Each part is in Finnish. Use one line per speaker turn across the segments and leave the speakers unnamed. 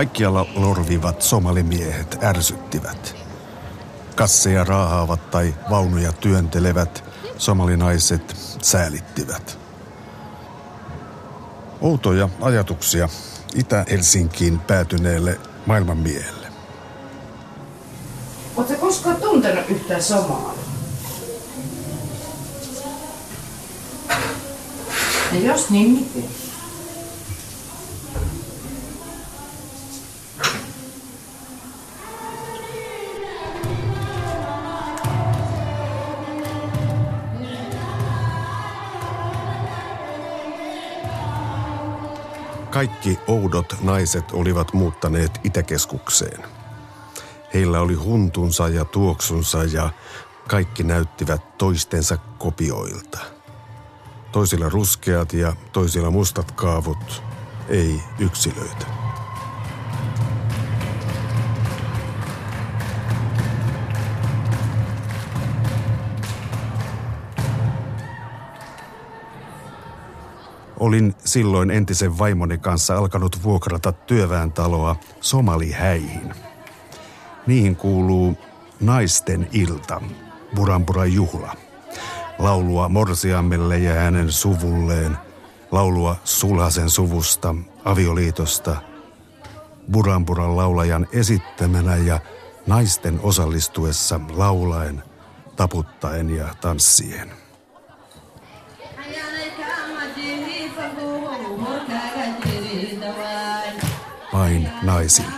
Kaikkialla lorvivat somalimiehet ärsyttivät. Kasseja raahaavat tai vaunuja työntelevät somalinaiset säälittivät. Outoja ajatuksia Itä-Helsinkiin päätyneelle maailmanmiehelle.
Oletko koskaan tuntenut yhtään somaa? Ja jos niin, miten?
Kaikki oudot naiset olivat muuttaneet Itäkeskukseen. Heillä oli huntunsa ja tuoksunsa ja kaikki näyttivät toistensa kopioilta. Toisilla ruskeat ja toisilla mustat kaavut, ei yksilöitä. Olin silloin entisen vaimoni kanssa alkanut vuokrata työväentaloa Somalihäihin. Niihin kuuluu naisten ilta, Burampura juhla. Laulua Morsiammelle ja hänen suvulleen, laulua Sulhasen suvusta, avioliitosta, Burampuran laulajan esittämänä ja naisten osallistuessa laulaen, taputtaen ja tanssien. Vain naisille.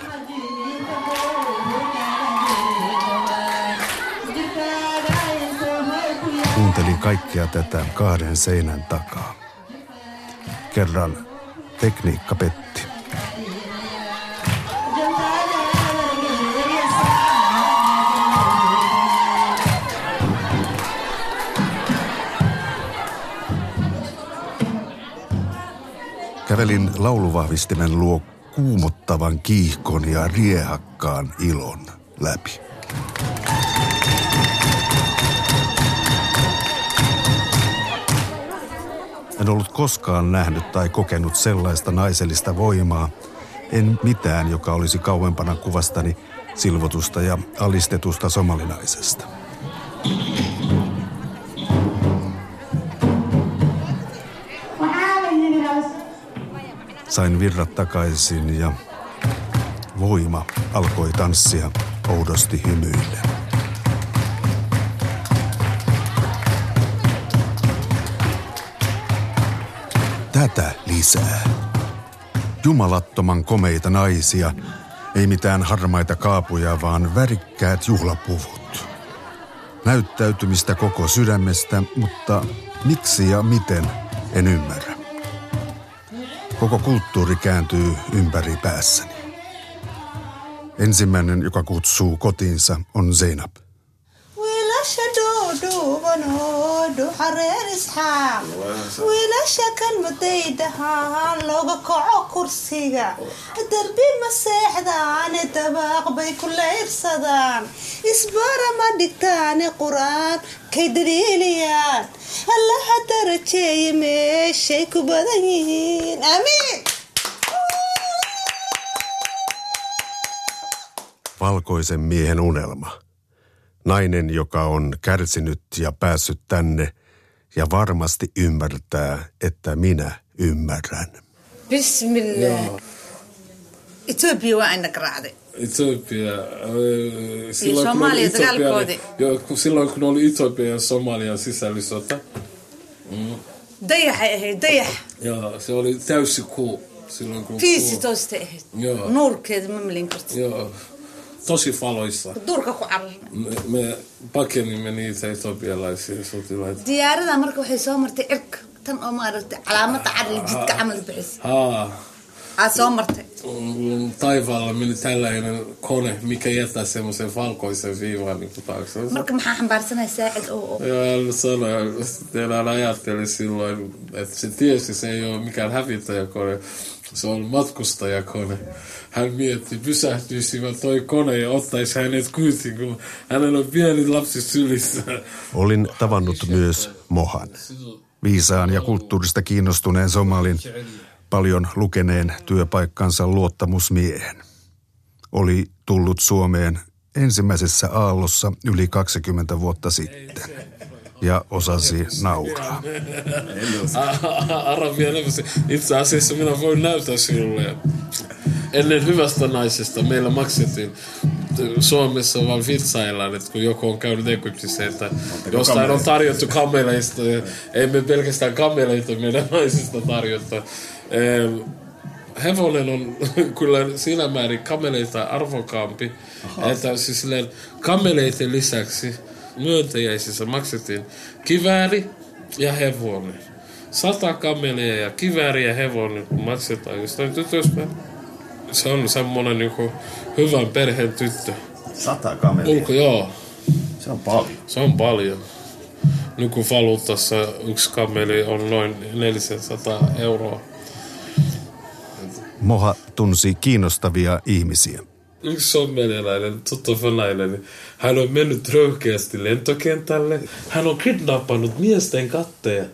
Kuuntelin kaikkia tätä kahden seinän takaa. Kerran tekniikka petti. Kävelin lauluvahvistimen luo kuumottavan kiihkon ja riehakkaan ilon läpi. En ollut koskaan nähnyt tai kokenut sellaista naisellista voimaa, en mitään, joka olisi kauempana kuvastani silvotusta ja alistetusta somalinaisesta. Sain virrat takaisin ja voima alkoi tanssia oudosti hymyille. Tätä lisää. Jumalattoman komeita naisia, ei mitään harmaita kaapuja, vaan värikkäät juhlapuvut. Näyttäytymistä koko sydämestä, mutta miksi ja miten, en ymmärrä. Koko kulttuuri kääntyy ympäri päässäni. Ensimmäinen, joka kutsuu kotiinsa, on Zeinab.
wiilasha dhuudhuubanoodu xareer isxaaq wiilasha kalmadaydahaan looga kaco kursiga. Darbi ma seexdaane dabaaq bay ku layrsadaan isbaara ma dhigtaane qur'aan kay daliiliyaan. Allaha darajeeye meeshay ku badan yihiin. Amiin.
Valkoisen miehen unelma. Nainen, joka on kärsinyt ja päässyt tänne ja varmasti ymmärtää, että minä ymmärrän.
Bismillah. Ethiopia on aina kraade.
Etiopia. Silloin,
Somalia, kun
oli kun silloin kun oli Etiopian ja Somalian sisällissota.
Mm. Dajah ehdin.
Joo, se oli täysi kuu. Silloin kun
15 ehdin.
Joo.
Nurkeet mä melin
Joo. Tosi valoissa.
duurka ku
pakenimme niitä etiopialaisia sotilaita.
diyaarada marka waxay soo martay cirka tan oo maaragtay calaamada carli jidka camal bixis Soo martay
mm, taivaalla meni tällainen kone, mikä jättää semmoisen valkoisen viivan niin kuin taakse.
marka maxaa xambaarsanaya saacid oo oo
Ja hän sanoi, teillä ajatteli silloin, että se tiesi, se ei ole mikään hävittäjäkone, se on matkustajakone. Hän mietti, pysähtyisimme toi kone ja ottaisi hänet kyytiin, kun hänellä on pieni lapsi sylissä.
Olin tavannut myös Mohan. Viisaan ja kulttuurista kiinnostuneen somalin, paljon lukeneen työpaikkansa luottamusmiehen. Oli tullut Suomeen ensimmäisessä aallossa yli 20 vuotta sitten ja osasi nauraa.
Arabia Itse asiassa minä voin näyttää sinulle. Ennen hyvästä naisesta meillä maksettiin Suomessa vaan vitsaillaan, että kun joku on käynyt Egyptissä, että jostain on tarjottu kameleista, ei me pelkästään kameleita meidän naisista tarjota. Hevonen on kyllä siinä määrin kameleita arvokaampi, Aha. että siis silleen kameleiden lisäksi myöntäjäisissä maksettiin kivääri ja hevonen. Sata kamelia ja kivääri ja hevonen, maksetaan jostain tytöstä. Se on semmonen niinku hyvän perheen tyttö.
Sata kamelia?
Ulko, joo.
Se on paljon.
Se on paljon. Nykyvaluuttassa yksi kameli on noin 400 euroa.
Moha tunsi kiinnostavia ihmisiä.
Yksi somalialainen tuttu venäläinen, hän on mennyt röyhkeästi lentokentälle. Hän on kidnappannut miesten katteja.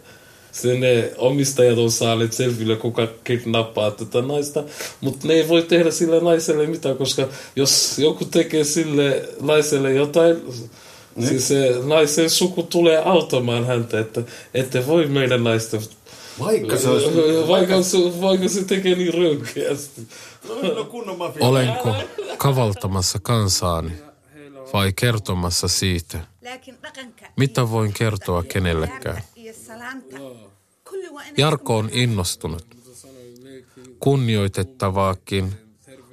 Sen ne omistajat on saaneet selville, kuka kidnappaa tätä naista. Mutta ne ei voi tehdä sille naiselle mitään, koska jos joku tekee sille naiselle jotain, niin. siis se naisen suku tulee auttamaan häntä, että ette voi meidän naista
vaikka se, olisi...
vaikka, se, vaikka se tekee niin röyhkeästi.
No, no kunnon mafia.
Olenko kavaltamassa kansaani vai kertomassa siitä? Mitä voin kertoa kenellekään? Jarko on innostunut. Kunnioitettavaakin,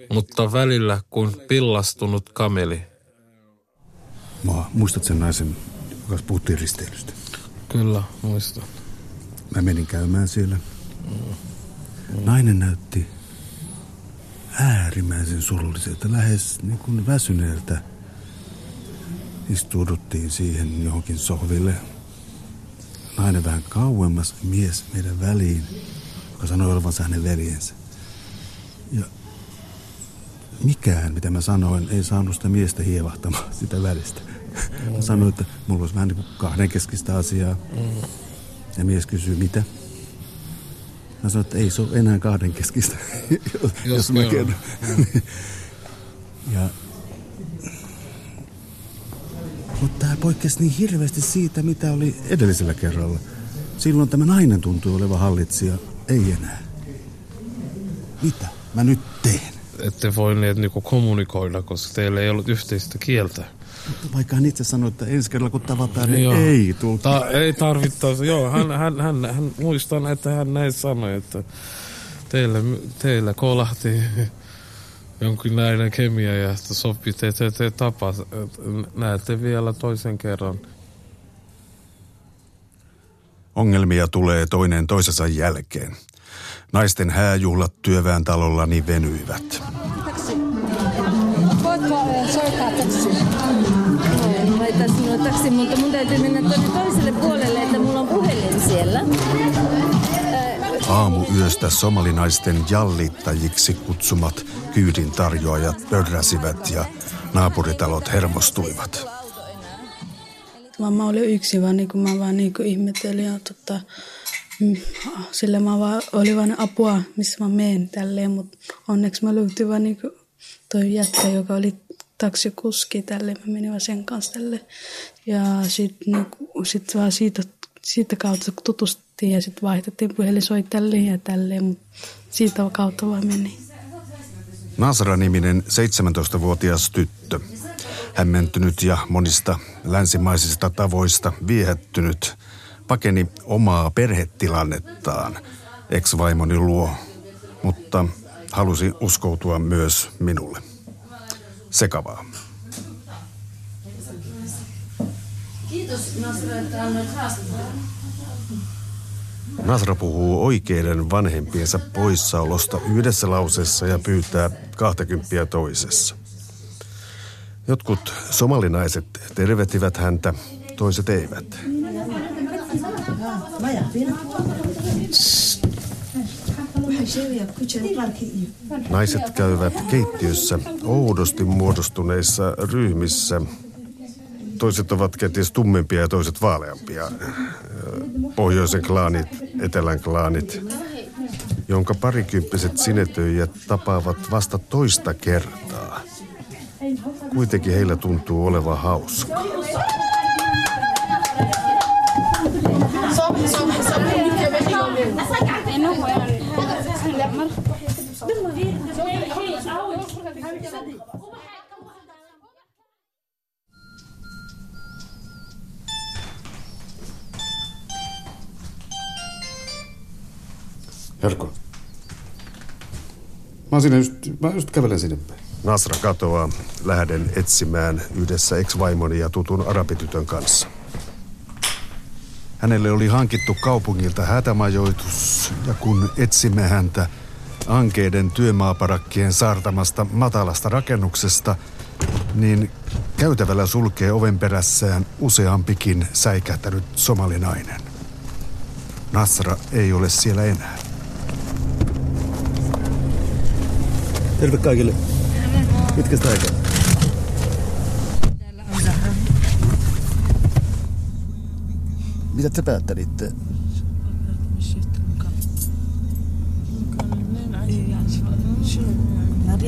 mutta välillä kuin pillastunut kameli.
Mä, muistat sen naisen, joka puhuttiin risteilystä?
Kyllä, muistan.
Mä menin käymään siellä. Nainen näytti äärimmäisen surulliselta, lähes niin kuin väsyneeltä. Istuuduttiin siihen johonkin sohville. Nainen vähän kauemmas, mies meidän väliin, joka sanoi olevansa hänen veljensä. Ja mikään, mitä mä sanoin, ei saanut sitä miestä hievahtamaan sitä välistä. Mä sanoin, että mulla olisi vähän niin kuin kahdenkeskistä asiaa. Ja mies kysyy, mitä? Mä sanoin, että ei se ole enää kahdenkeskistä, jos, jos mä kerron. ja, mutta tämä poikkesi niin hirveästi siitä, mitä oli edellisellä kerralla. Silloin tämä nainen tuntui olevan hallitsija, ei enää. Mitä mä nyt teen?
Ette voineet niinku kommunikoida, koska teillä ei ollut yhteistä kieltä.
Vaikka hän itse sanoi, että ensi kerralla kun tavataan, niin joo. ei tule.
Ta- ei tarvittaisi, joo. Hän, hän, hän, hän, muistan, että hän näin sanoi, että teillä, teillä kolahti jonkinlainen kemia ja että sopii, te, te, te tapas, näette vielä toisen kerran.
Ongelmia tulee toinen toisensa jälkeen. Naisten hääjuhlat työväen talollani venyivät.
Voitko soittaa taksi? Mutta mun täytyy mennä tuonne toiselle puolelle, että mulla on puhelin siellä.
Aamu yöstä somalinaisten jallittajiksi kutsumat kyydin tarjoajat pörräsivät ja naapuritalot hermostuivat.
Mä olin yksin vaan, niin kuin mä vaan niin ihmettelin ja tota, mm, sillä mä vaan, oli vaan apua, missä mä menen tälleen, mutta onneksi mä löytyin vaan niin kuin toi jätkä, joka oli taksikuski tälle, mä menin sen kanssa tälle. Ja sitten niinku, sit vaan siitä, siitä kautta tutustuttiin ja sitten vaihdettiin puhelinsoittajalle ja tälleen, mutta siitä kautta vaan meni.
Nasra-niminen 17-vuotias tyttö. Hämmentynyt ja monista länsimaisista tavoista viehättynyt, pakeni omaa perhetilannettaan ex-vaimoni luo, mutta halusi uskoutua myös minulle. Sekavaa.
Kiitos Nasra, että annoit
Nasra puhuu oikeiden vanhempiensa poissaolosta yhdessä lauseessa ja pyytää 20 toisessa. Jotkut somalinaiset tervehtivät häntä, toiset eivät. Naiset käyvät keittiössä oudosti muodostuneissa ryhmissä. Toiset ovat kenties tummempia ja toiset vaaleampia. Pohjoisen klaanit, etelän klaanit. jonka parikymppiset sinetöijät tapaavat vasta toista kertaa. Kuitenkin heillä tuntuu olevan hauska.
Jarkko. Mä, siinä just, mä just kävelen sinne päin.
Nasra katoaa. Lähden etsimään yhdessä ex-vaimoni ja tutun arabitytön kanssa. Hänelle oli hankittu kaupungilta hätämajoitus ja kun etsimme häntä ankeiden työmaaparakkien saartamasta matalasta rakennuksesta, niin käytävällä sulkee oven perässään useampikin säikähtänyt somalinainen. Nasra ei ole siellä enää.
Terve kaikille. Pitkästä aikaa. Mitä te päättelitte?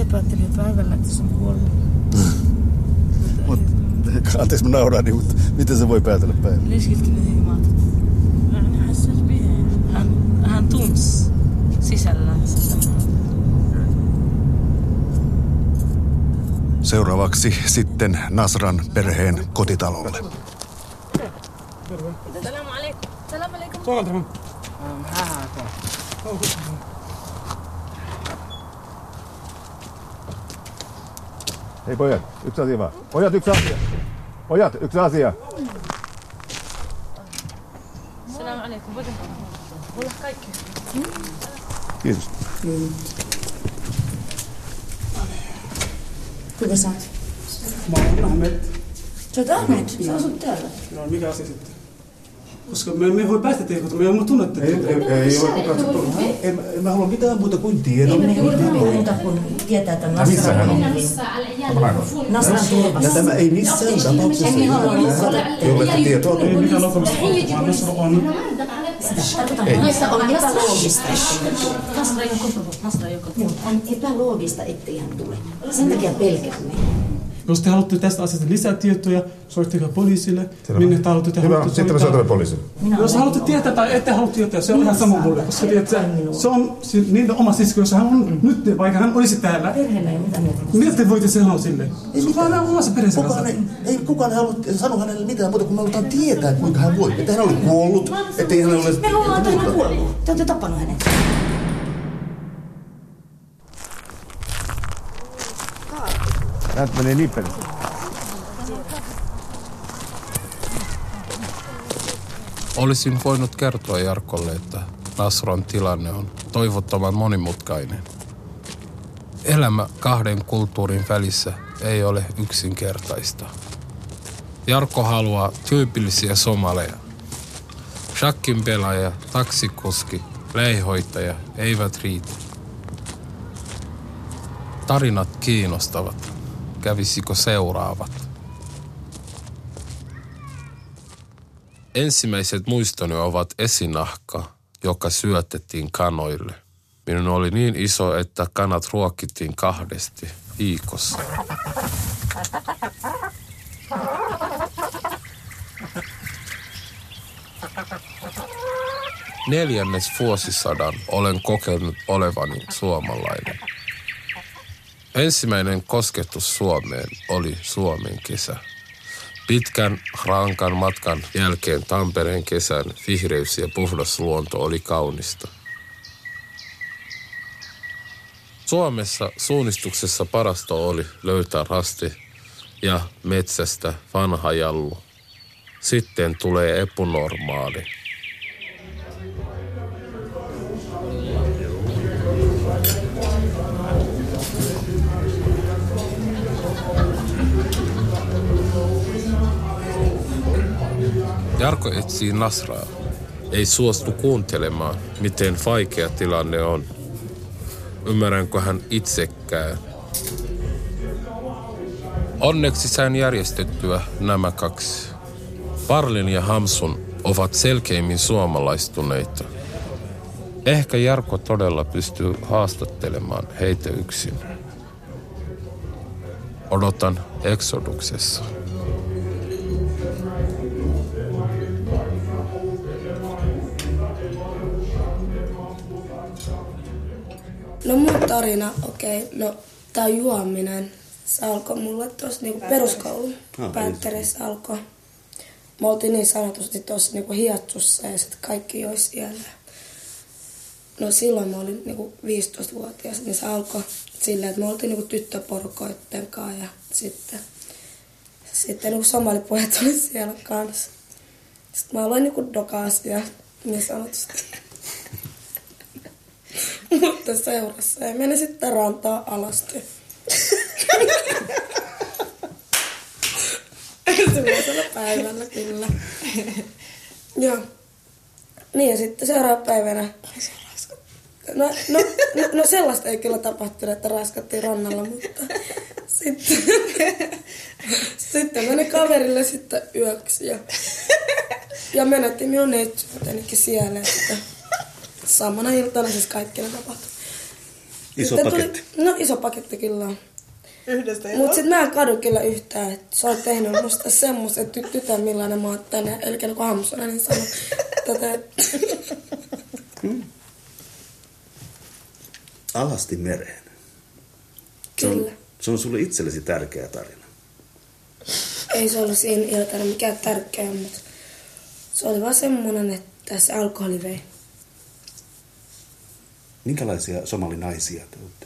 Päätteli päivällä, että se on kuollut.
Mut, anteeksi mä nauraan, niin, mutta miten se voi päätellä päin?
Leskilti ne himat. Hän. Hän, hän tunsi sisällään sitä.
Seuraavaksi sitten Nasran perheen kotitalolle.
Salam alaikum. Salam alaikum.
Hei pojat, yksi asia vaan. Pojat, yksi asia. Pojat, yksi asia.
Salam alaikum. Voisin olla kaikki.
Kiitos.
Kuka sä oot?
Mä oon Ahmed.
Sä oot Ahmed? Sä asut täällä.
No mikä asia sitten? Koska me, me ei voi päästä teitä, me ei ole tunnette.
Ei, ei, ei ole kukaan tuttu. En, en mä halua mitään muuta kuin tiedon.
Ei me mitään muuta kuin tietää tämän
Missä hän on?
Nasran
Ja
turvassa.
tämä ei missään tapauksessa Te olette tietoa.
Ei mitään lokamista. Vaan Nasra on.
Tarkoitan, on epäloogista. Nasra ei ole kotona. Nasra ei ole kotona. On epäloogista, ettei hän tule. Sen takia pelkäämme.
Jos te haluatte tästä asiasta lisää tietoja, soittakaa poliisille. Minne te haluatte, te
Hyvä,
haluatte
sitten me soitamme poliisille.
Jos haluatte tietää tai ette halua tietää, se on ihan sama mulle. Koska tiedätkö, se on si- niiden oma sisko, jos hän on nyt, vaikka hän olisi täällä.
Perheellä ei mitään muuta.
Mitä te voitte sanoa sille? Se on vaan omassa perheensä kanssa.
Kukaan ei, ei kukaan halua sanoa hänelle mitään muuta, kun me halutaan tietää, kuinka hän voi. Että hän oli kuollut, ettei hän ole...
Me luullaan, että hän on kuollut. Te olette tappanut hänet.
Näet menee perin.
Olisin voinut kertoa Jarkolle, että Nasron tilanne on toivottoman monimutkainen. Elämä kahden kulttuurin välissä ei ole yksinkertaista. Jarkko haluaa tyypillisiä somaleja. Shakkin pelaaja, taksikuski, leihoitaja eivät riitä. Tarinat kiinnostavat. Kävisikö seuraavat? Ensimmäiset muistoni ovat esinahka, joka syötettiin kanoille. Minun oli niin iso, että kanat ruokittiin kahdesti viikossa. Neljännes vuosisadan olen kokenut olevani suomalainen. Ensimmäinen kosketus Suomeen oli Suomen kesä. Pitkän, rankan matkan jälkeen Tampereen kesän vihreys ja puhdas luonto oli kaunista. Suomessa suunnistuksessa parasta oli löytää rasti ja metsästä vanha jallu. Sitten tulee epunormaali. Jarko etsii Nasraa. Ei suostu kuuntelemaan, miten vaikea tilanne on. Ymmärränkö hän itsekään? Onneksi sain järjestettyä nämä kaksi. Parlin ja Hamsun ovat selkeimmin suomalaistuneita.
Ehkä Jarkko todella pystyy haastattelemaan heitä yksin. Odotan Exoduksessa.
No mun tarina, okei, okay, no tää juominen, se alkoi mulle tuossa niinku peruskoulun
Ah,
päättereissä alkoi. Me oltiin niin sanotusti tuossa niinku hiatsussa ja sitten kaikki joi siellä. No silloin mä olin niinku 15-vuotias, niin se alkoi silleen, että me oltiin niinku tyttöporukoitten kanssa ja sitten, sitten niinku somalipojat oli siellä kanssa. Sitten mä aloin niinku dokasia niin sanotusti. Mutta seurassa ei meni sitten rantaa alasti. Ensimmäisellä päivällä kyllä. Joo. Niin ja sitten seuraavana päivänä... No, no, no, no sellaista ei kyllä tapahtunut, että raskattiin rannalla, mutta sitten, sitten meni kaverille sitten yöksi ja, ja menetti minun neitsyytenikin siellä, että samana iltana siis kaikki ne tapahtui.
Iso
Sitten
paketti.
Tuli, no iso paketti kyllä on.
Yhdestä
Mutta sitten mä en kadu kyllä yhtään, että sä oot tehnyt musta semmoisen ty- tytön, millainen mä oon tänne, eli kuin Hamsunen, niin sano tätä,
Alasti mereen. Se on,
Kyllä.
se on sulle itsellesi tärkeä tarina.
ei se ollut siinä iltana mikään tärkeä, mutta se oli vaan semmoinen, että se alkoholi vei.
Minkälaisia somalinaisia te olette?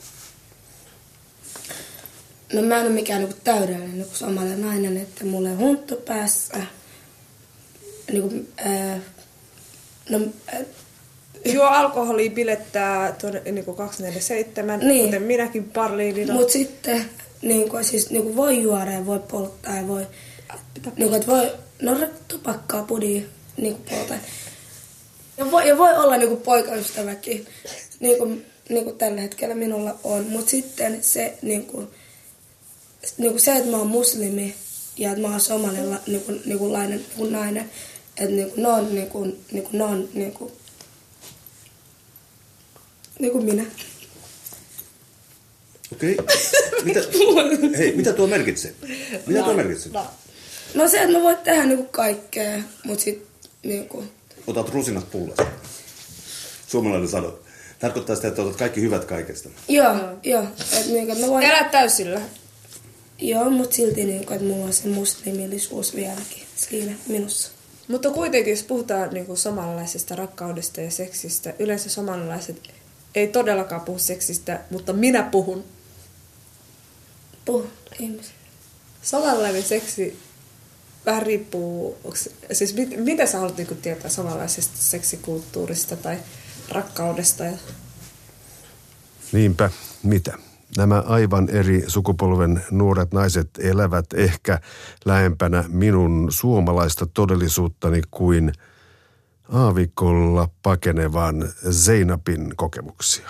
No mä en ole mikään niinku täydellinen niinku samalla nainen, että mulla on hunttu päässä. Niinku, ää, no, ää,
Juo alkoholia bilettää tuonne niin 247,
Niin.
kuten minäkin parliinilla.
Mut sitten niin kuin, siis, niin kuin voi juoda ja voi polttaa ja voi... Niin kuin, että voi, no tupakkaa, pudia, niin kuin polta. Ja voi, ja voi olla niin kuin poikaystäväkin, niin kuin, niin kuin tällä hetkellä minulla on. Mutta sitten se, niin kuin, niin kuin se, että mä oon muslimi ja että mä oon somalilla niin kuin, niin kuin lainen, kuin nainen, että niin kuin, ne on, niin kuin, niin kuin, ne on niin kuin, niin kuin minä.
Okei. Mitä, hei, mitä tuo merkitsee? Mitä tuo merkitsee?
No se, että mä voin tehdä niinku kaikkea, mut sit niinku...
Otat rusinat pullasta. Suomalainen sano. Tarkoittaa sitä, että otat kaikki hyvät kaikesta.
Joo, joo. Et niinku, että mä voin...
Elät täysillä.
Joo, mut silti niinku, että mulla on se muslimillisuus vieläkin siinä minussa.
Mutta kuitenkin, jos puhutaan niin kuin samanlaisesta rakkaudesta ja seksistä, yleensä samanlaiset ei todellakaan puhu seksistä, mutta minä puhun.
Puhu, ihmiset.
Samanlainen seksi vähän riippuu, onks, siis mit, mitä sä haluat niin tietää samanlaisesta seksikulttuurista tai rakkaudesta? Ja...
Niinpä, mitä? Nämä aivan eri sukupolven nuoret naiset elävät ehkä lähempänä minun suomalaista todellisuuttani kuin aavikolla pakenevan Zeinapin kokemuksia.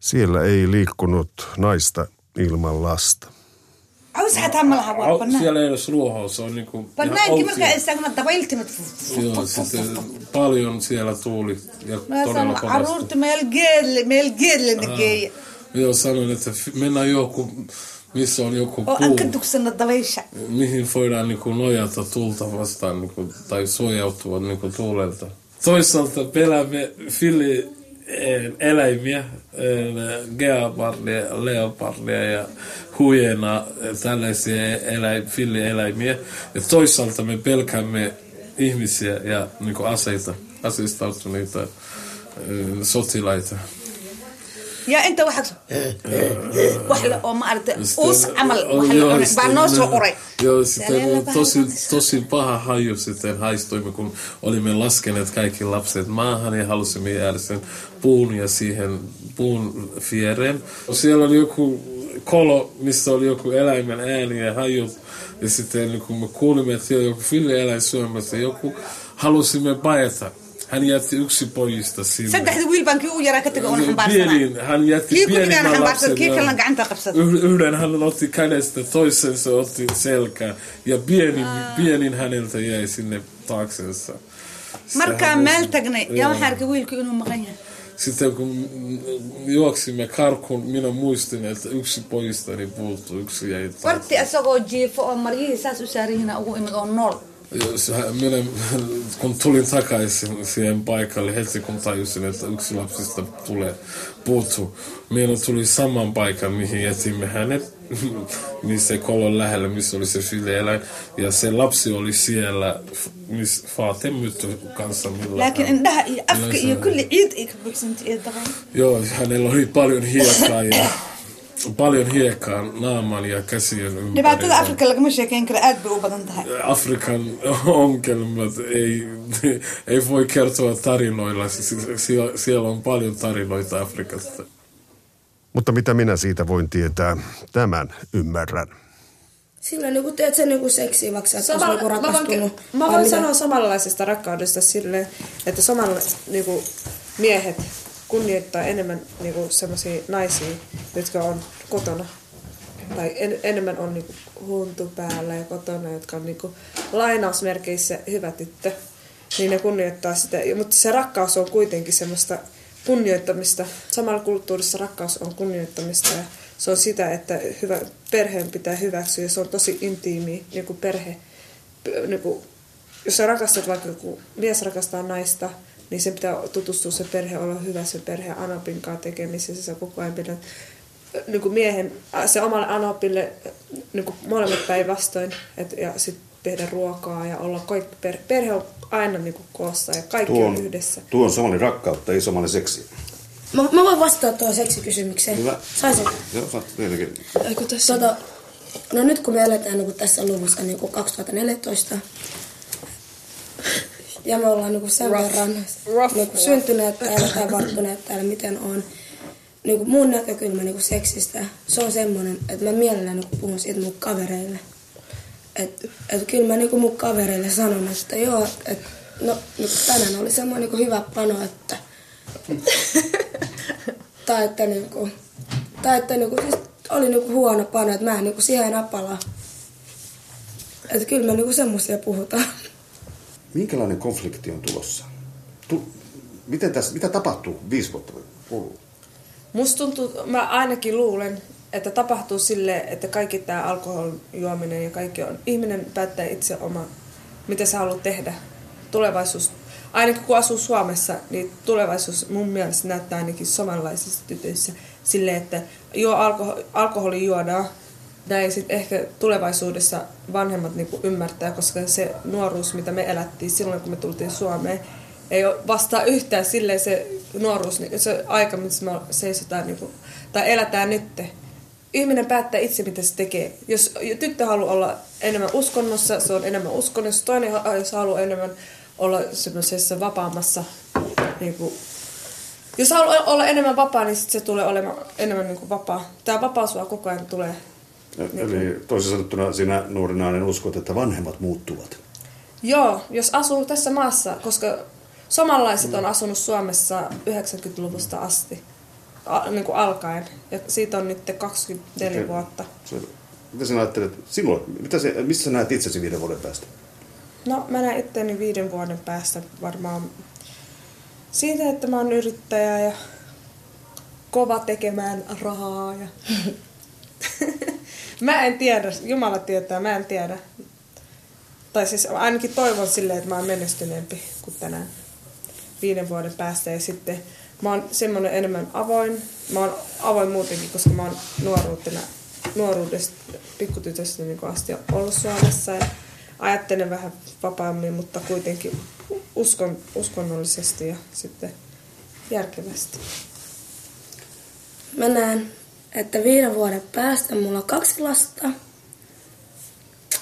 Siellä ei liikkunut naista ilman lasta
caws xataa ma laha banaanki markaa
istaagna dabayl timid caruurta meel geed lana geeya oo aan
ka dugsano dabaysha
mihin voidaan ninku nojata tuulta vastaan ninku taisoo yaabtuwa ninku tuulelta. Toisaalta pelaamme fili eh, eläimiä eh, geapardia leopardia ja huijena, eh, tällaisia eläim, fillieläimiä. Ja toisaalta me pelkäämme ihmisiä ja niinku aseita, aseistautuneita eh, sotilaita.
يا انت واحد واحد او ما ارد اوس عمل
Oh, joo,
واحد
sitten-
بانوس اوري
Joo, sitten
Siellä
oli
vähän
tosi,
vähän-
tosi paha haju sitten haistuimme, kun olimme laskeneet kaikki lapset maahan ja halusimme jäädä sen puun ja siihen puun viereen. Siellä oli joku kolo missä oli joku eläimen ääni ja hajut. Ja sitten niin kun me kuulimme, että siellä joku villieläin syömässä, joku halusimme paeta. Hän jätti yksi pojista sinne. Pieniin, hän jätti pienimmän lapsen. Yhden hän otti kädestä, toisen se otti selkään. Ja pienin, pienin häneltä jäi sinne taaksensa.
Markaa
meiltäkin,
ja on härkä wilki.
Sitten kun juoksimme karkuun, minä muistin, että yksi pojistani puuttui, yksi jäi taas.
warti asagoo jiifo oo maryihii saas u saarihiina ugu imid
Jos hän- minä, kun tulin takaisin siihen paikalle, heti kun tajusin, että yksi lapsista tulee puuttu, minä tuli saman paikan, mihin jätimme hänet, missä kolon lähellä, missä oli se fileeläin, ja se lapsi oli siellä, missä Fatem mytty kanssa.
daran
Joo, hänellä oli paljon hiekkaa ja paljon hiekkaa naaman ja käsien ympärillä.
tahay
Afrikan ongelmat ei, ei voi kertoa tarinoilla. Sie- siellä on paljon tarinoita Afrikasta.
Mutta mitä minä siitä voin tietää, tämän ymmärrän.
Sillä niinku teet sen niinku seksiä, vaikka sä et
Sama,
niinku
mä voin,
rakastunut.
mä voin sanoa samanlaisesta rakkaudesta silleen, että samalla niinku, miehet kunnioittaa enemmän niinku, sellaisia naisia, jotka on kotona. Tai en, enemmän on niinku, huntu päällä ja kotona, jotka on niinku, lainausmerkeissä hyvä tyttö. Niin ne kunnioittaa sitä. Mutta se rakkaus on kuitenkin semmoista kunnioittamista. Samalla kulttuurissa rakkaus on kunnioittamista ja se on sitä, että hyvä, perheen pitää hyväksyä se on tosi intiimi niin kuin perhe. Niin kuin, jos sä rakastat vaikka kun mies rakastaa naista, niin sen pitää tutustua se perhe, olla hyvä se perhe Anopin kanssa tekemisessä. Sä koko ajan pidät niin miehen, se omalle Anopille niin molemmat päinvastoin ja sitten tehdä ruokaa ja olla kaikki perhe, perhe on aina niin kuin koossa ja kaikki
Tuo
on
on,
yhdessä.
tuo on somali rakkautta, ei somali seksi.
Mä, mä voin vastata tuohon seksikysymykseen.
Hyvä.
Saisin?
Joo, saat vieläkin.
Tota, no nyt kun me eletään niin tässä luvussa niin 2014, ja me ollaan niin sen
Rough.
verran
Rough
niin
war.
syntyneet täällä tai varttuneet täällä, miten on. Niin kuin mun näkökulma niin seksistä, se on semmoinen, että mä mielelläni niin puhun siitä mun kavereille. Että et kyllä mä niin mun kavereille sanon, että joo, että no, no tänään oli semmoinen niin hyvä pano, että tai että niinku, tai että niinku, siis oli niinku huono pano, että mä en niinku siihen napala. Että kyllä me niinku semmoisia puhutaan.
Minkälainen konflikti on tulossa? Tu- Miten tässä, mitä tapahtuu viisi vuotta kuluu?
Musta tuntuu, mä ainakin luulen, että tapahtuu sille, että kaikki tämä alkoholin juominen ja kaikki on, ihminen päättää itse oma, mitä sä haluat tehdä. Tulevaisuus, ainakin kun asuu Suomessa, niin tulevaisuus mun mielestä näyttää ainakin samanlaisissa tytöissä sille, että joo, alkoholi, alkoholi juodaan, näin sitten ehkä tulevaisuudessa vanhemmat niinku ymmärtää, koska se nuoruus, mitä me elättiin silloin, kun me tultiin Suomeen, ei vastaa yhtään silleen se nuoruus, niin se aika, missä me seisotaan niinku, tai elätään nyt. Ihminen päättää itse, mitä se tekee. Jos tyttö haluaa olla enemmän uskonnossa, se on enemmän uskonnossa. Toinen, jos haluaa enemmän olla semmoisessa vapaammassa, niinku, jos haluaa olla enemmän vapaa, niin sit se tulee olemaan enemmän niinku vapaa. Tämä vapaus vaan koko ajan tulee.
Eli toisin sanottuna sinä nuori nainen uskot, että vanhemmat muuttuvat.
Joo, jos asuu tässä maassa, koska somalaiset on asunut Suomessa 90-luvusta asti, a, niin kuin alkaen. Ja siitä on nyt 24
Okei.
vuotta.
Mitä sinä ajattelet, sinulla, mitä se, missä sä näet itsesi viiden vuoden päästä?
No, mä näen itteni viiden vuoden päästä varmaan siitä, että mä oon yrittäjä ja kova tekemään rahaa. Ja... mä en tiedä, Jumala tietää, mä en tiedä. Tai siis ainakin toivon silleen, että mä oon menestyneempi kuin tänään viiden vuoden päästä. Ja sitten mä oon semmoinen enemmän avoin. Mä oon avoin muutenkin, koska mä oon nuoruutena, nuoruudesta, pikkutytöstä niin asti ollut Suomessa. Ja ajattelen vähän vapaammin, mutta kuitenkin uskon, uskonnollisesti ja sitten järkevästi.
Mä näen, että viiden vuoden päästä mulla on kaksi lasta.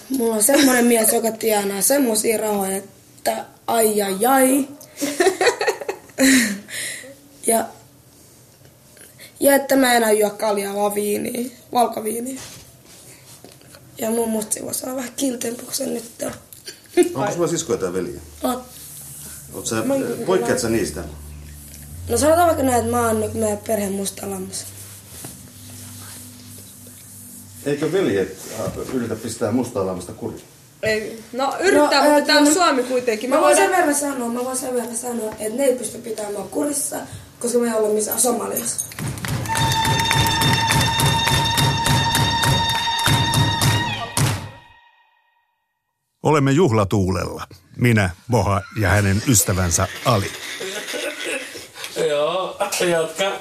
Mulla on semmoinen mies, joka tienaa semmoisia rahoja, että ai ai ai. ja, ja että mä enää juo kaljaa, vaan viiniä, valkoviiniä. Ja mun musta se voisi olla vähän kiltempi kuin se nyt on.
Onko sulla siskoja tai veljiä?
Oot.
Oot sä,
Mä-
poikkeat sä niistä?
No sanotaan vaikka näin, että mä oon nyt meidän perheen musta lammas.
Eikö veljet äh, yritä pistää mustaa lammasta kuriin?
Ei, no yrittää,
No,
mutta tämä on Suomi kuitenkin.
Mä
Me
voin sen verran sanoa, mä voin sen verran sanoa, että ne ei pysty pitämään kurissa, koska me ei olla missään Somaliassa.
Olemme juhlatuulella. Minä, Boha ja hänen ystävänsä Ali.
Joo, jatka.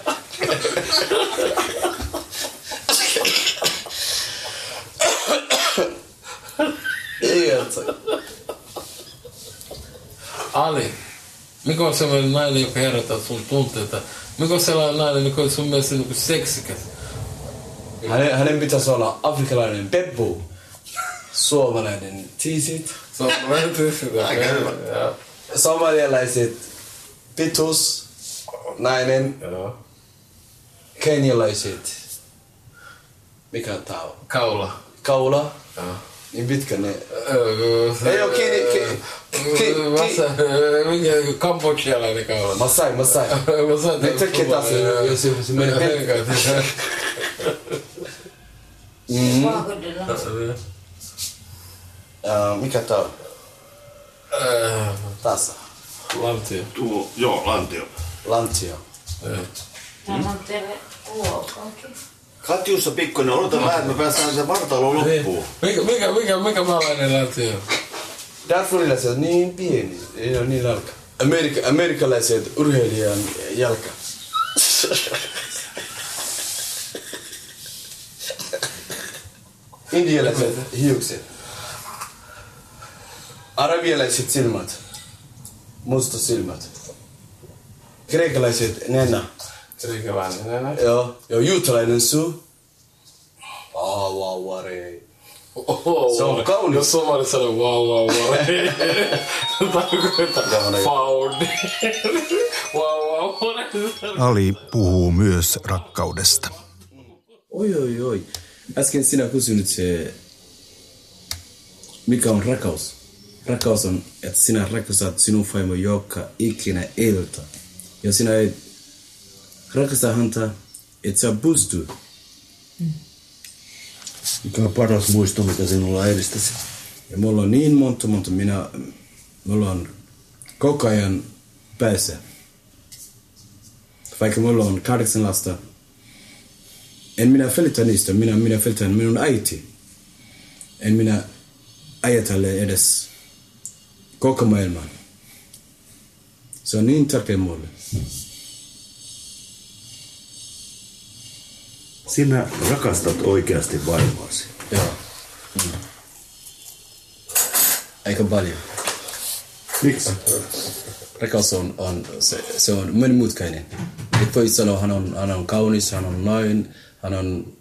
Ali, mikä on sellainen nainen, joka herättää sun tunteita? Mikä on sellainen nainen, joka on sun mielestä niin seksikäs?
Hänen, hänen pitäisi olla afrikkalainen peppu, suomalainen tiisit,
Suomalainen
somalialaiset pitus, nainen, kenialaiset, mikä on tää on?
Kaula.
Kaula.
Joo.
Niin pitkä ne.
Ei
Ei oo
Mikä kambodjalainen kaula?
Masai, Masai.
Masai.
Ne tekee taas, jos se- menee pelkkään. Mm. Ja, mikä tää on? Tässä.
Lantio.
Tuo, joo, lantio.
Lantio.
Täällä on.
Katjussa pikkuinen, odota vähän, että me päästään sen vartalo loppuun.
Mikä, mikä, mikä, mikä maalainen lantio?
Darfurilaiset on niin pieni, ei ole niin jalka. Amerika, amerikkalaiset urheilijan jalka. Indialaiset hiukset. Arabialaiset silmät. Musta silmät. Kreikalaiset nenä.
Kreikkalainen nenä?
Joo. Ja juutalainen suu. Ah,
Oho,
Se on kaunis.
Jos somali sanoo wow wow wow. Tarkoittaa found. wow wow wow.
Ali puhuu myös rakkaudesta.
Oi, oi, oi. Äsken sinä kysynyt se, mikä on rakkaus. Rakkaus on, että sinä rakastat sinun vaimo joka ikinä ilta. Ja sinä et rakasta häntä, et sä pysty.
Mikä on paras muisto, mitä sinulla edistäsi?
Ja mulla on niin monta, monta minä, mulla on koko ajan päässä. Vaikka mulla on kahdeksan lasta, en minä välitä niistä, minä, minä välitän minun äiti. En minä ajatelle edes koko maailman. Se on niin tärkeä mulle.
Sinä rakastat oikeasti vaimoasi.
Joo. Mm. Aika paljon.
Miksi?
Rakkaus on, on, se, se on monimutkainen. Et voi sanoa, hän on, hän on kaunis, hän on nainen, hän on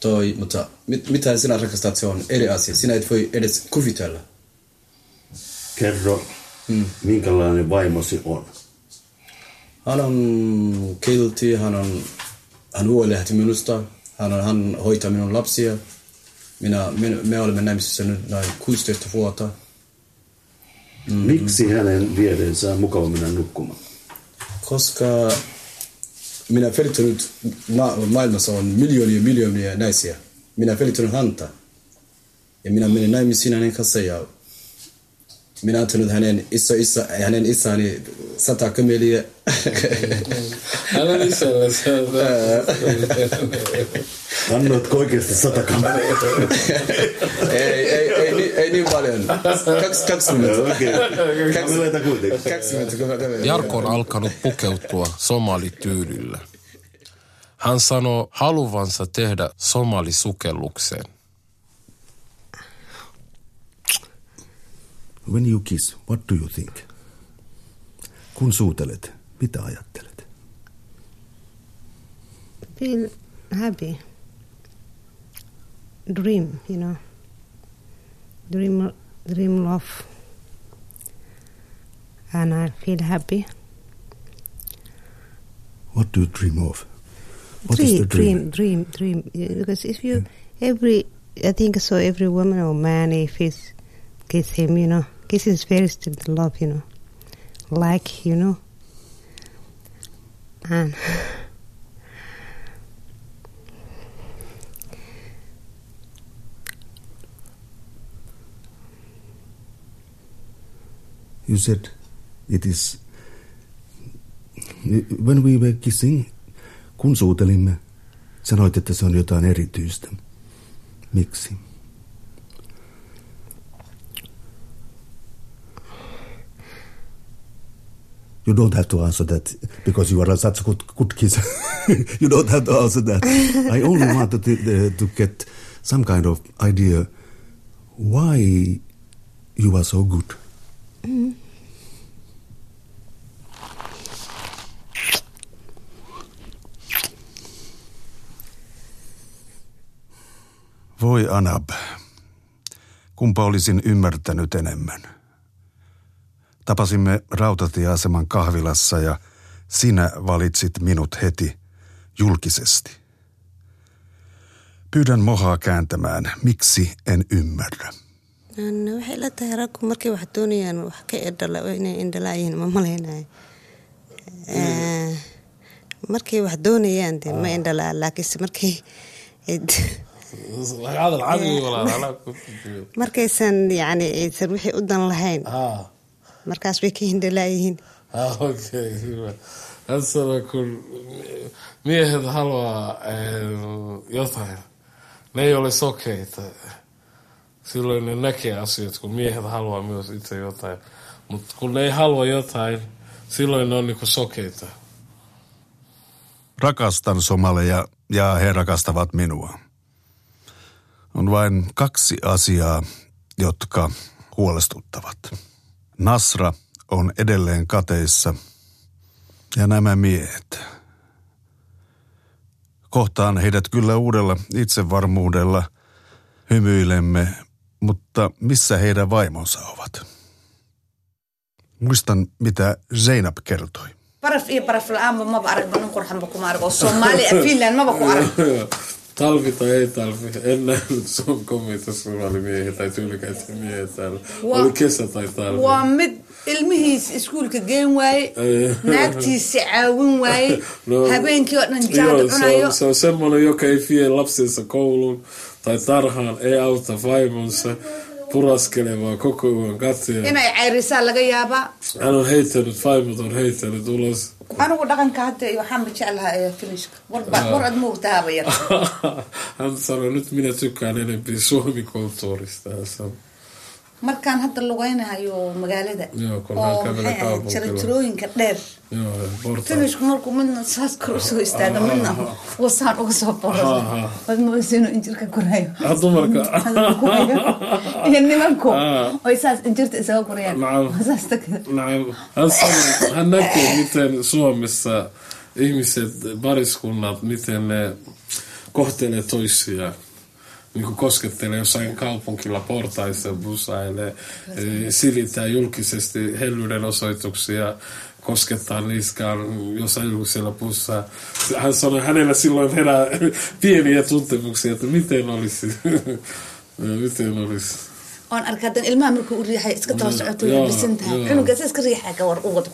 toi, mutta mit, mitä sinä rakastat, se on eri asia. Sinä et voi edes kuvitella.
Kerro, minkälainen vaimosi on?
Hän on kilti, hän on, hän huolehtii minusta, hän, on, hän hoitaa minun lapsia. Minä, minä, me olemme naimisissa nyt noin 16 vuotta.
Mm. Miksi hänen vierensä on mukava mennä nukkumaan?
Koska minä välittänyt, ma- maailmassa on miljoonia miljoonia naisia. Minä välittänyt häntä. Ja minä menen naimisiin hänen kanssa ja minä antanut hänen iso, iso, hänen isäni sata kömeliä.
Hänen isällensä.
Annoitko oikeasti sata kameraa?
ei, ei, ei, niin- ei niin paljon. Kaksi, 20.
Okei. Kameleita kuitenkin.
20 kömeliä.
Jarkko on alkanut pukeutua somalityylillä. Hän sanoo haluvansa tehdä somalisukellukseen.
When you kiss, what do you think? Kun suutelet, mitä ajattelet?
feel happy. Dream, you know. Dream, dream love. And I feel happy.
What do you dream of? What is
dream,
the dream?
dream, dream, dream. Because if you, every, I think so, every woman or man, if it's kiss him, you know, kiss is very still the love, you know, like, you know, and
You said it is
When we were kissing, kun suutelimme, sanoit, että se on jotain erityistä. Miksi? You don't have to answer that because you are such a good, good kisser. you don't have to answer that. I only wanted to, uh, to get some kind of idea why you are so good.
Mm.
Voi Anab, kumpa olisin ymmärtänyt enemmän. Tapasimme rautatieaseman kahvilassa ja sinä valitsit minut heti julkisesti. Pyydän mohaa kääntämään, miksi en ymmärrä.
No, waxay la tahay raggu markay wax doonayaan wax ka edhala inay indhalaa yihiin ma malaynayo markay wax doonayaan dee ma indhalaa laakiinse markay markaysan yani wixii u dan lahayn markaas way ka hindhalaayihiin
Ah, haluaa eh, jotain, ne ei ole sokeita. Silloin ne näkee asiat, kun miehet haluaa myös itse jotain. Mutta kun ne ei halua jotain, silloin ne on niinku sokeita.
Rakastan somaleja ja he rakastavat minua. On vain kaksi asiaa, jotka huolestuttavat. Nasra on edelleen kateissa ja nämä miehet. Kohtaan heidät kyllä uudella itsevarmuudella, hymyilemme, mutta missä heidän vaimonsa ovat? Muistan, mitä Zeinab kertoi.
baraf iyo baraf la-aanba maba aragba nin qurxanba kuma arag oo soomaali ah finland maba ku arag
talvi tai ei talvi, en nähnyt sun komeita miehiä tai tyylikäitä miehiä täällä.
Wa-
Oli kesä tai talvi.
waa mid ilmihiis iskuulka geen waaye naagtiisi caawin waaye
No,
habeenkii oo dhan jaad
se
cunayo
on, se on semmoinen, joka ei vie lapsensa kouluun tai tarhaan, ei auta vaimonsa, puraskelee vaan koko yön katsoja.
inay cayrisaa laga yaabaa
Hän on heittänyt, vaimot on heittänyt ulos
anigu dhaqanka hadda waxaan jeclahaa finishka war
ah.
ad moogtahaaba yar.
Han sanonut mina su kalena bisomi kontorista
markaan hadda lugeynahayo magaalada oo maxay ahayd jarajarooyinka dheer. Finishku markuu midna saas u soo istaaga midna wasaan uga soo boro wadmaosiinu injirka korayo iyo nimanku. Oy saas injirta isaga korayaan
miten suomessa miten ne kohtelee Niin kuin koskettelee jossain kaupunkilla portaissa, busailee, eh, silittää julkisesti hellyyden osoituksia, koskettaa niskaan jossain julkisella bussa. Hän sanoi, hänellä silloin herää pieniä tuntemuksia, että miten olisi, miten olisi.
Oon arkaa hadan ilmaha markuu u riixay iska daba socoto
Joo,
labisan tahay
joo.
cunugaasa iska riixaa ka war u wado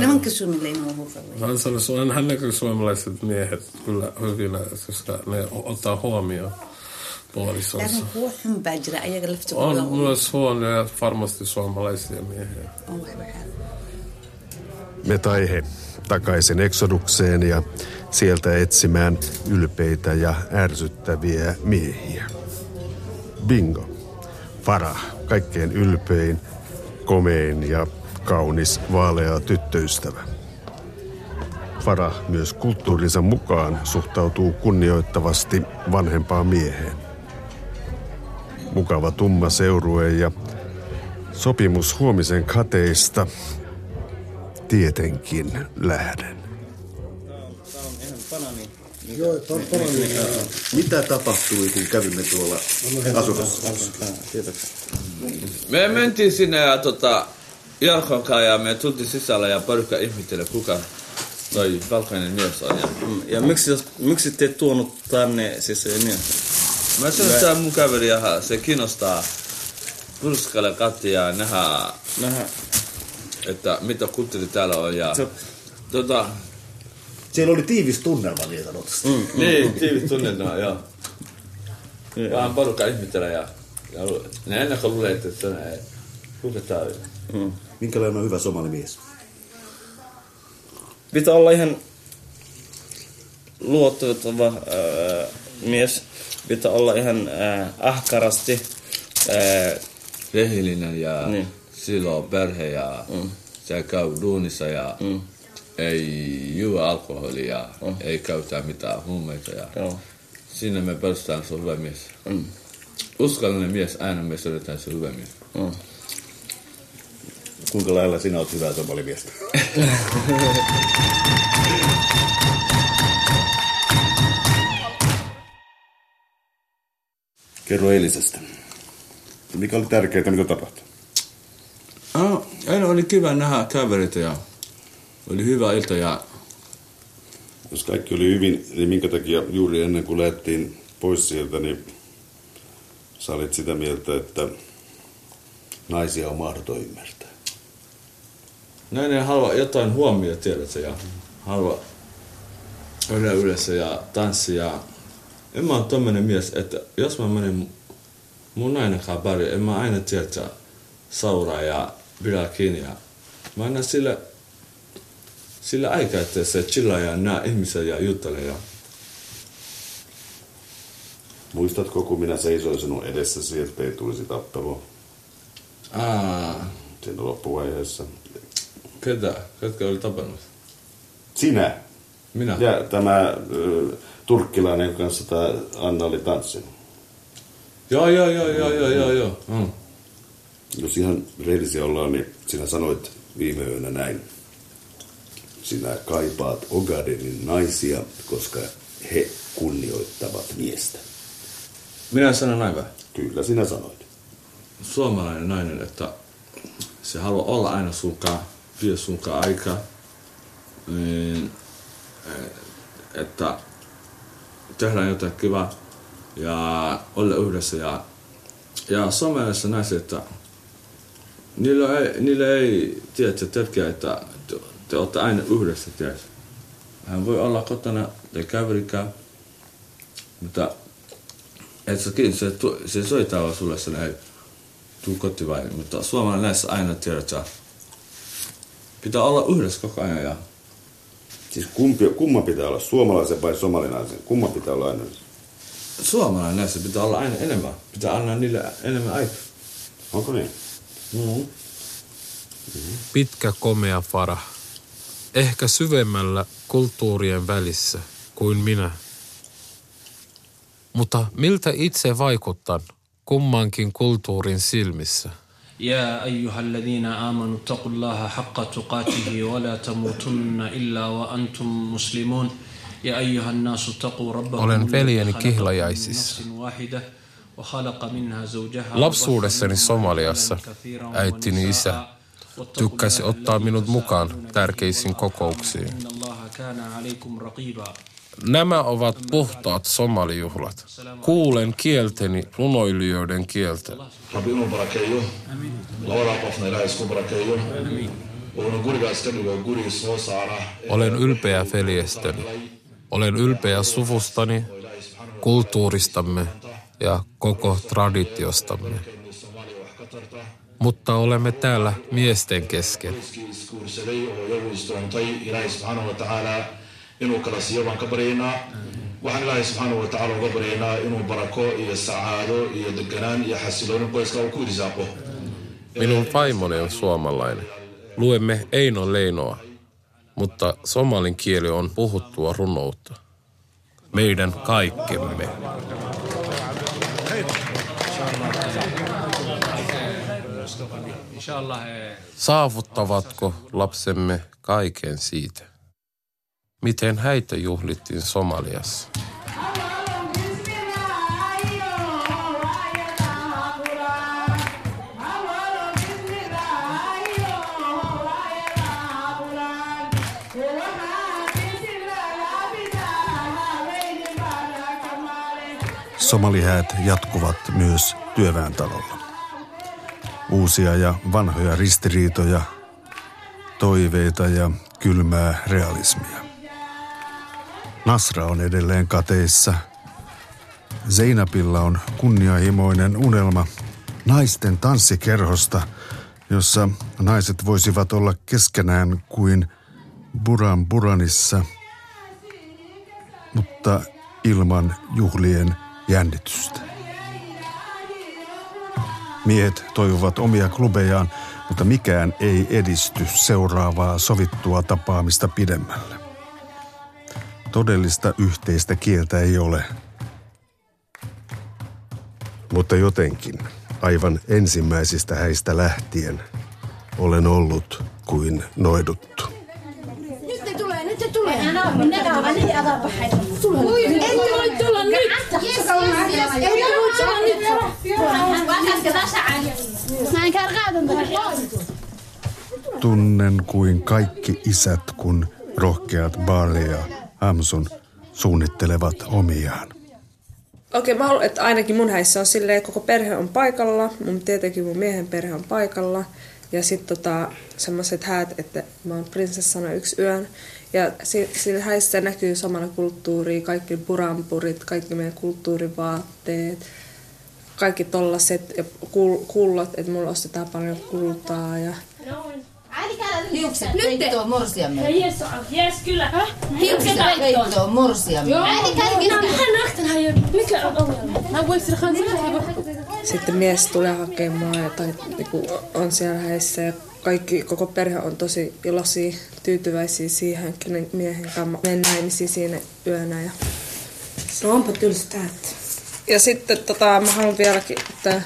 nimanka suumileena
takaisin eksodukseen ja sieltä etsimään ylpeitä ja ärsyttäviä miehiä. Bingo. Farah, kaikkein ylpein, komein ja kaunis vaalea tyttöystävä. Farah myös kulttuurinsa mukaan suhtautuu kunnioittavasti vanhempaan mieheen. Mukava tumma seurue ja sopimus huomisen kateista tietenkin lähden.
Joo, pan- banani. Mitä tapahtui, kun kävimme tuolla asunnossa?
Me mentiin sinne ja tota, Jarkon kanssa ja me tultiin sisällä ja porukka ihmetteli, kuka toi valkoinen mies on. Ja,
Ja miksi, miksi te tuonut tänne siis se niin?
mä sanoin, että mun kaveri ja se kiinnostaa purskalle kattia ja nähdä,
nähdä,
että mitä kulttuuri täällä on. Ja,
Se-
tota,
Siellä oli tiivis tunnelma niin sanotusti.
mm, niin, tiivis tunnelma, joo. Vähän porukka ihmettelee ja, ja ne ennen kuin luulee, että se on.
Mm.
Minkälainen on hyvä somalimies?
Pitää olla ihan luotettava ää, mies. Pitää olla ihan ää, ahkarasti. Ää,
Rehellinen ja
Niin.
Silloin perhe ja
Mm.
se käy duunissa ja
Mm.
ei juo alkoholia,
Mm.
ei käytä mitään huumeita. Ja
Joo.
Sinne me perustetaan, se on hyvä mies.
Mm.
Uskallinen mies, aina me sydetään se on hyvä mies.
Mm.
Kuinka lailla sinä olet hyvä somalimiestä? Kerro eilisestä. Mikä oli tärkeää, mitä tapahtui?
Ah, eilen oli kiva nähdä kavereita ja oli hyvä ilta ja
Jos kaikki oli hyvin, niin minkä takia juuri ennen kuin lähdettiin pois sieltä, niin sä olit sitä mieltä, että naisia on mahdoton ymmärtää.
näin ei halua jotain huomioon tiedätkö ja halua olla yhdessä ja tanssia. Ja en mä ole tommonen mies, että jos mä menen mun nainen kanssa pari, en mä aina tiedä sauraa ja pidä kiinni. Ja mä annan sille, sille aikaa, että se chillaa ja näe ihmisiä ja juttelee. Ja
Muistatko, kun minä seisoin sinun edessäsi, ettei tulisi tappelua
Aa,
siinä loppuvaiheessa?
ketä? Ketkä oli tapannut?
Sinä.
Minä?
Ja tämä ö, turkkilainen, kanssa tämä Anna oli tanssinut.
Joo, joo, joo, joo, joo, joo, joo. Mm.
Jos ihan rehellisiä ollaan, niin sinä sanoit viime yönä näin. Sinä kaipaat Ogadenin naisia, koska he kunnioittavat miestä.
Minä sanon vai?
Kyllä sinä sanoit.
Suomalainen nainen, että se haluaa olla aina sunkaan, vie sunkaan aikaa. Niin, eh, että tehdään jotain kivaa ja olla yhdessä. Ja, ja suomalaisessa näissä, että niillä ei, niillä ei tiedä, tärkeää, että te, te olette aina yhdessä, tiedätkö? Hän voi olla kotona tai käverikään, mutta et sä kiinni, se, se soittaa vaan sulle sen, hei, tuu kotiin vai. Mutta suomalainen näissä aina tiedät, että pitää olla yhdessä koko ajan. Ja
Siis kumpi, kumman pitää olla, suomalaisen vai somalinaisen? Kumman pitää olla aina?
suomalainen näissä pitää olla aina enemmän. Pitää antaa niille enemmän aikaa.
Onko niin?
Mm-hmm.
Pitkä komea fara. Ehkä syvemmällä kulttuurien välissä kuin minä. Mutta miltä itse vaikutan kummankin kulttuurin silmissä?
يا أيها الذين آمنوا اتقوا الله حق تقاته ولا تموتن إلا وأنتم مسلمون يا أيها الناس اتقوا ربكم
Olen
الذي
veljeni
خلقكم من
kihlajaisissa. Lapsuudessani Somaliassa äitini isä tykkäsi ottaa minut mukaan tärkeisiin kokouksiin. Nämä ovat puhtaat somalijuhlat. Kuulen kielteni runoilijoiden kieltä. Olen ylpeä veljestäni. Olen ylpeä suvustani, kulttuuristamme ja koko traditiostamme. Mutta olemme täällä miesten kesken. Minun vaimoni on suomalainen. Luemme Eino Leinoa, mutta somalin kieli on puhuttua runoutta. Meidän kaikkemme. Saavuttavatko lapsemme kaiken siitä? Miten häitä juhlittiin Somaliassa?
Somalihäät jatkuvat myös työväentalolla. Uusia ja vanhoja ristiriitoja, toiveita ja kylmää realismia. Nasra on edelleen kateissa. Zeinapilla on kunnianhimoinen unelma naisten tanssikerhosta, jossa naiset voisivat olla keskenään kuin Buran Buranissa, mutta ilman juhlien jännitystä. Miehet toivovat omia klubejaan, mutta mikään ei edisty seuraavaa sovittua tapaamista pidemmälle. Todellista yhteistä kieltä ei ole. Mutta jotenkin, aivan ensimmäisistä häistä lähtien, olen ollut kuin noiduttu.
Nyt ne tulee, nyt ne tulee. Ette voi tulla nyt. Ette voi tulla nyt.
Tunnen kuin kaikki isät, kun rohkeat Barley ja Amson suunnittelevat omiaan.
Okei, mä haluan, että ainakin mun häissä on silleen, että koko perhe on paikalla. Mun, tietenkin mun miehen perhe on paikalla. Ja sitten tota, semmoiset häät, että mä oon prinsessana yksi yön. Ja si- sillä häissä näkyy samalla kulttuuri, kaikki burampurit, kaikki meidän kulttuurivaatteet, kaikki tollaset ja kul- kullot, että mulla ostetaan paljon kultaa ja
Hiukset peittoo morsiamme.
Yes, yes, kyllä.
Hiukset peittoo morsiamme.
Mikä on ongelma?
sitten mies tulee hakemaan ja tai niinku, on siellä häissä ja kaikki, koko perhe on tosi iloisia, tyytyväisiä siihen, kenen miehen kanssa menen naimisiin siinä yönä. Ja...
No onpa tylsä että.
Ja sitten tota, mä haluan vieläkin, että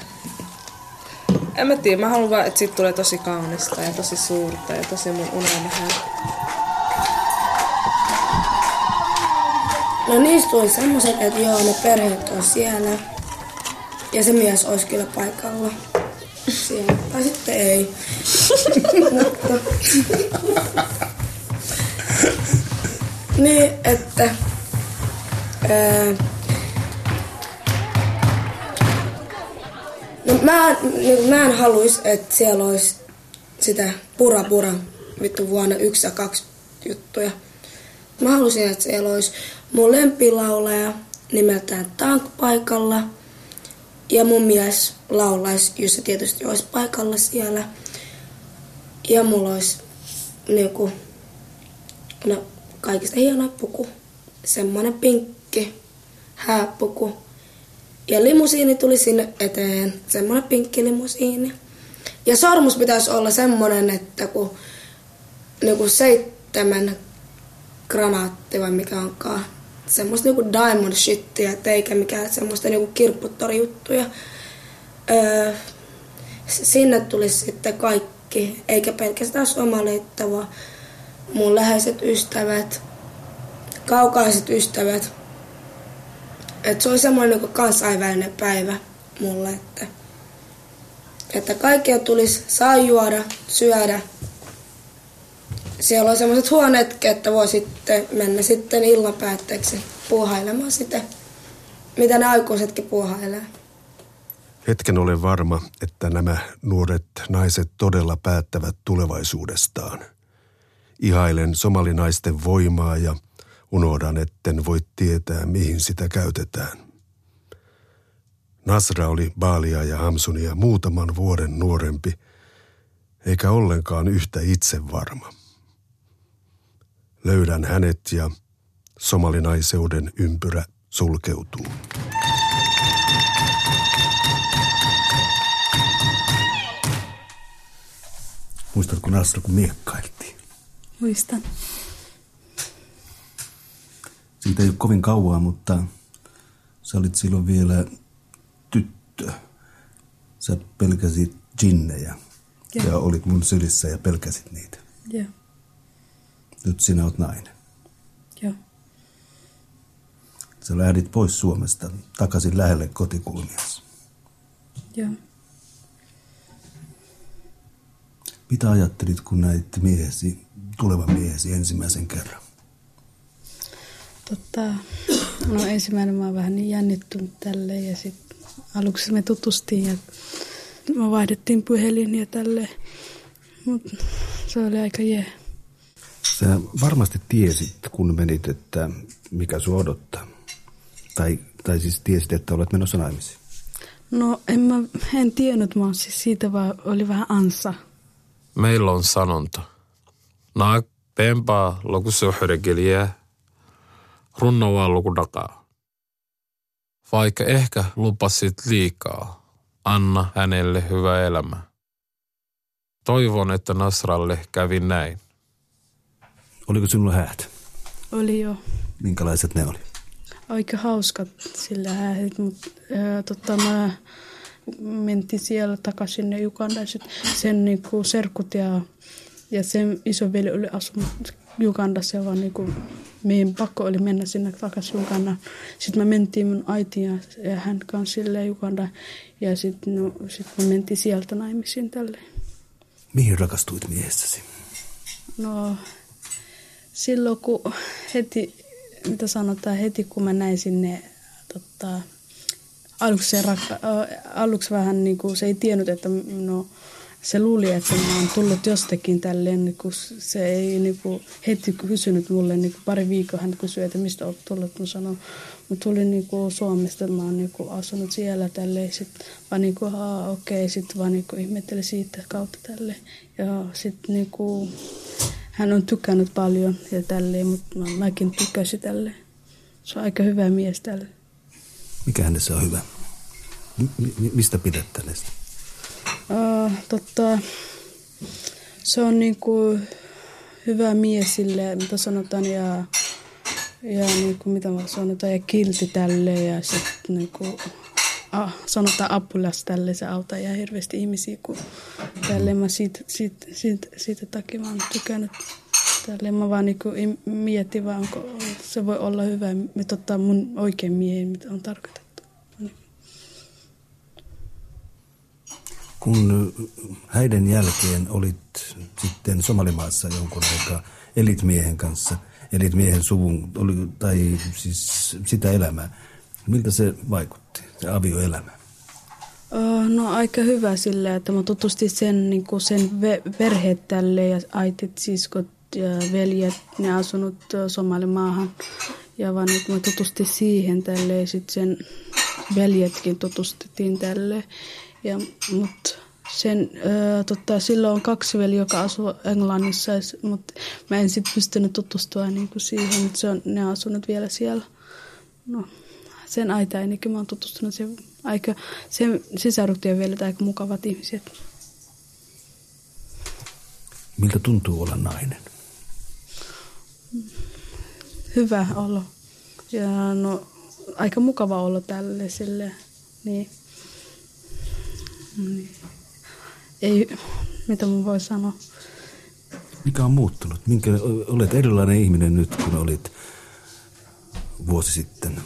en mä tiedä, mä haluan vaan, että siitä tulee tosi kaunista ja tosi suurta ja tosi mun unelmahän.
No niistä tuli semmoset, että joo, ne perheet on siellä. Ja se mies olisi kyllä paikalla. Siellä. Tai sitten ei. Niin, että... Ää, no mä, niin, mä en haluis, että siellä olisi sitä pura pura vittu vuonna yksi ja kaksi juttuja. Mä halusin, että siellä olisi mun lempilaulaja nimeltään Tank paikalla. Ja mun mies laulaisi, jos se tietysti olisi paikalla siellä. Ja mulla olisi niinku, no, kaikista hieno puku. Semmoinen pinkki hääpuku. Ja limusiini tuli sinne eteen. Semmoinen pinkki limusiini. Ja sormus pitäisi olla semmoinen, että kun niinku seitsemän granaatti vai mikä onkaan. Semmoista niinku diamond shittiä, eikä mikään semmoista niinku kirpputtorijuttuja. Öö, sinne tulisi sitten kaikki, eikä pelkästään somaleita, vaan mun läheiset ystävät, kaukaiset ystävät. Et se oli semmoinen niinku kansainvälinen päivä mulle, että, että kaikkia tulisi saa juoda, syödä, siellä on semmoiset huoneet, että voi sitten mennä sitten illan päätteeksi puuhailemaan sitä, mitä ne aikuisetkin puuhailee.
Hetken olen varma, että nämä nuoret naiset todella päättävät tulevaisuudestaan. Ihailen somalinaisten voimaa ja unohdan, etten voi tietää, mihin sitä käytetään. Nasra oli Baalia ja Hamsunia muutaman vuoden nuorempi, eikä ollenkaan yhtä itsevarma. Löydän hänet ja somalinaiseuden ympyrä sulkeutuu.
Muistatko Nasra, kun miekkailtiin?
Muistan.
Siitä ei ole kovin kauaa, mutta sä olit silloin vielä tyttö. Sä pelkäsit jinnejä
Joo.
ja olit mun sylissä ja pelkäsit niitä.
Joo.
Nyt sinä oot nainen.
Joo.
Sä lähdit pois Suomesta takaisin lähelle kotikulmias.
Joo.
Mitä ajattelit, kun näit miehesi, tulevan miehesi ensimmäisen kerran?
Totta, no ensimmäinen mä oon vähän niin jännittynyt tälleen ja sitten aluksi me tutustiin ja me vaihdettiin puhelin ja tälleen. Mutta se oli aika jee.
Sä varmasti tiesit, kun menit, että mikä sua odottaa. Tai, tai siis tiesit, että olet menossa naimisiin.
No en mä en tiennyt, mä siis siitä vaan oli vähän ansa.
Meillä on sanonta. Naak pempaa lokusohregeliä, runnoa lukudakaa. Vaikka ehkä lupasit liikaa, anna hänelle hyvä elämä. Toivon, että Nasralle kävi näin.
Oliko sinulla häät?
Oli jo
Minkälaiset ne oli?
aika hauskat sillä häät, mutta tota, mä mentiin siellä takaisin sinne Ugandaan. Sit sen niinku, serkut ja, ja sen isoveli oli asunut Ugandassa, vaan niinku, meidän pakko oli mennä sinne takaisin Ugandaan. Sitten me mentiin mun äiti ja, ja hän kanssa sille Ugandaan. Ja sitten no, sit me mentiin sieltä naimisiin tälle.
Mihin rakastuit miehessäsi?
No silloin kun heti, mitä sanotaan, heti kun mä näin sinne, tota, aluksi, se rakka, aluksi vähän niin kuin se ei tiennyt, että no, se luuli, että mä oon tullut jostakin tälleen, niin kun se ei niin kuin, heti kysynyt mulle, niin kuin pari viikkoa hän kysyi, että mistä olet tullut, mä sanoin, mä tulin niin kuin Suomesta, mä oon niin kuin asunut siellä tälleen, sitten vaan niin kuin, aa, okei, sitten vaan niin kuin ihmetteli siitä kautta tälleen, ja sitten niin kuin, hän on tykännyt paljon ja tälleen, mutta mä, mäkin tykkäsin tälleen. Se on aika hyvä mies tälle.
Mikä hänessä on hyvä? M- mi- mistä pidät hänestä?
Uh, totta, se on niinku hyvä mies sille, mitä sanotaan, ja, ja niinku, mitä sanotaan, ja kilti tälle, ja sitten niinku, ah, sanotaan apulas tälle, se auttaa ja hirveästi ihmisiä, kun tälle mä siitä, siitä, siitä, siitä takia mä oon tykännyt. Tälle mä vaan niinku mietin vaan, onko se voi olla hyvä, mitä ottaa mun oikein miehen, mitä on tarkoitettu.
Kun häiden jälkeen olit sitten Somalimaassa jonkun aikaa, elit miehen kanssa, elit miehen suvun, oli, tai siis sitä elämää. Miltä se vaikutti, se avioelämä?
Uh, no aika hyvä sillä, että mä tutustin sen, niin kuin sen perheet tälle ja äitit, siskot ja veljet, ne asunut Somalimaahan. Ja vaan niin mä tutustin siihen tälle ja sitten sen veljetkin tutustuttiin tälle. Ja, mut sen, ö, tota, silloin on kaksi veli, joka asuu Englannissa, mutta mä en sitten pystynyt tutustua niin kuin siihen, mutta se on, ne on asunut vielä siellä. No, sen aita ennenkin mä oon tutustunut sen aika, sen sisaruktien vielä aika mukavat ihmiset.
Miltä tuntuu olla nainen?
Hyvä olo. Ja no, aika mukava olo tälle sille. Niin. Niin. Ei, mitä mun voi sanoa.
Mikä on muuttunut? Minkä, olet erilainen ihminen nyt, kun olit vuosi sitten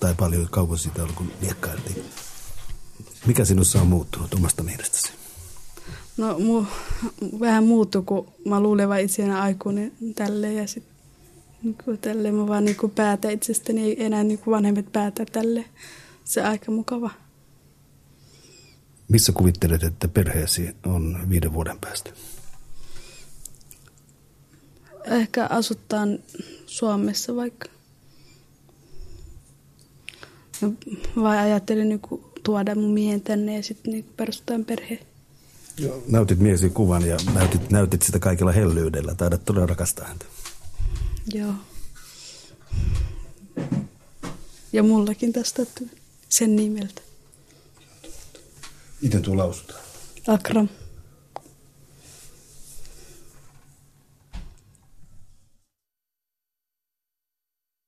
tai paljon kauan siitä ollut, kun liekkailtiin. Mikä sinussa on muuttunut omasta mielestäsi?
No mu, vähän muuttu, kun mä luulen vaan itseänä aikuinen tälle ja sitten niin tälle mä vaan niin päätä itsestäni, ei enää niin vanhemmat päätä tälle. Se on aika mukava.
Missä kuvittelet, että perheesi on viiden vuoden päästä?
Ehkä asuttaan Suomessa vaikka. Vai ajattelin niin tuoda mun miehen tänne ja sitten niin perustetaan perhe.
Joo. Näytit miesi kuvan ja näytit, näytit sitä kaikilla hellyydellä. Taidat todella rakastaa häntä.
Joo. Ja mullakin tästä sen nimeltä.
Miten tuo lausutaan?
Akram.